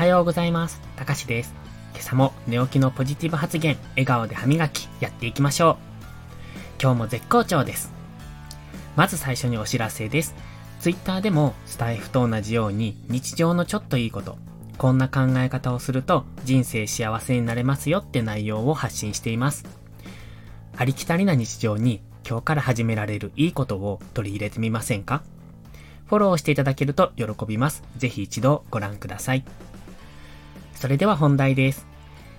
はようございます。たかしです。今朝も寝起きのポジティブ発言、笑顔で歯磨き、やっていきましょう。今日も絶好調です。まず最初にお知らせです。Twitter でもスタイフと同じように日常のちょっといいこと、こんな考え方をすると人生幸せになれますよって内容を発信しています。ありきたりな日常に今日から始められるいいことを取り入れてみませんか？フォローしていただけると喜びます。ぜひ一度ご覧ください。それでは本題です。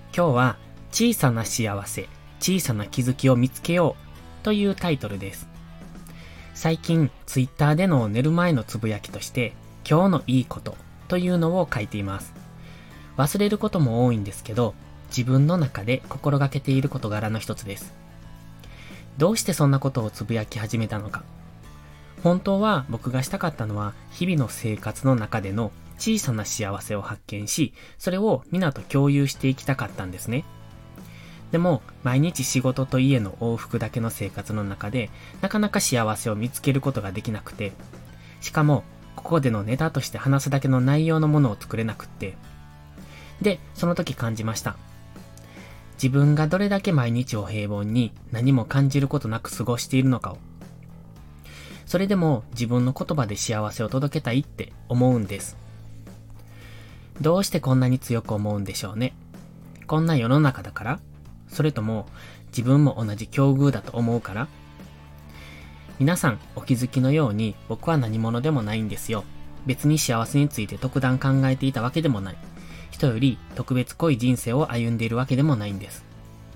今日は小さな幸せ、小さな気づきを見つけようというタイトルです。最近、ツイッターでの寝る前のつぶやきとして、今日のいいことというのを書いています。忘れることも多いんですけど、自分の中で心がけている事柄の一つです。どうしてそんなことをつぶやき始めたのか。本当は僕がしたかったのは、日々の生活の中での小さな幸せを発見し、それを皆と共有していきたかったんですね。でも、毎日仕事と家の往復だけの生活の中で、なかなか幸せを見つけることができなくて、しかも、ここでのネタとして話すだけの内容のものを作れなくって。で、その時感じました。自分がどれだけ毎日を平凡に何も感じることなく過ごしているのかを。それでも自分の言葉で幸せを届けたいって思うんです。どうしてこんなに強く思うんでしょうね。こんな世の中だからそれとも自分も同じ境遇だと思うから皆さんお気づきのように僕は何者でもないんですよ。別に幸せについて特段考えていたわけでもない。人より特別濃い人生を歩んでいるわけでもないんです。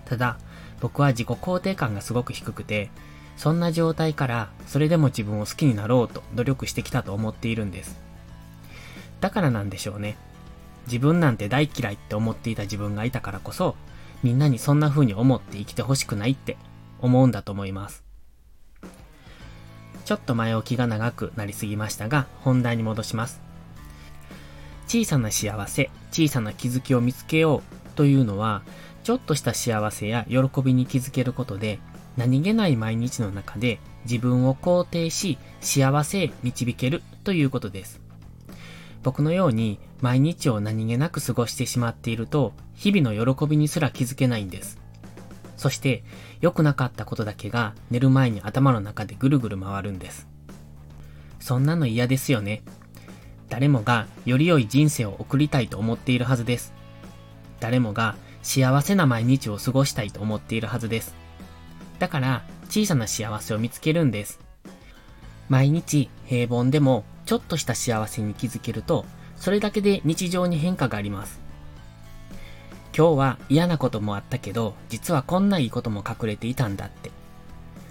ただ、僕は自己肯定感がすごく低くて、そんな状態からそれでも自分を好きになろうと努力してきたと思っているんです。だからなんでしょうね。自分なんて大嫌いって思っていた自分がいたからこそ、みんなにそんな風に思って生きてほしくないって思うんだと思います。ちょっと前置きが長くなりすぎましたが、本題に戻します。小さな幸せ、小さな気づきを見つけようというのは、ちょっとした幸せや喜びに気づけることで、何気ない毎日の中で自分を肯定し、幸せへ導けるということです。僕のように毎日を何気なく過ごしてしまっていると、日々の喜びにすら気づけないんです。そして、良くなかったことだけが寝る前に頭の中でぐるぐる回るんです。そんなの嫌ですよね。誰もがより良い人生を送りたいと思っているはずです。誰もが幸せな毎日を過ごしたいと思っているはずです。だから小さな幸せを見つけるんです。毎日平凡でもちょっとした幸せに気づけると、それだけで日常に変化があります。今日は嫌なこともあったけど、実はこんないいことも隠れていたんだって。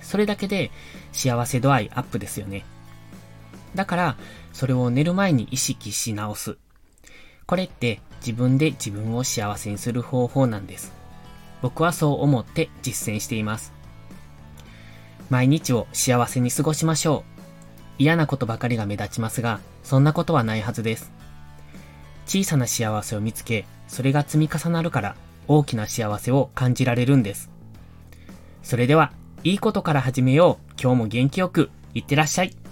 それだけで幸せ度合いアップですよね。だから、それを寝る前に意識し直す。これって自分で自分を幸せにする方法なんです。僕はそう思って実践しています。毎日を幸せに過ごしましょう。嫌なことばかりが目立ちますが、そんなことはないはずです。小さな幸せを見つけ、それが積み重なるから大きな幸せを感じられるんです。それでは、いいことから始めよう。今日も元気よく、いってらっしゃい。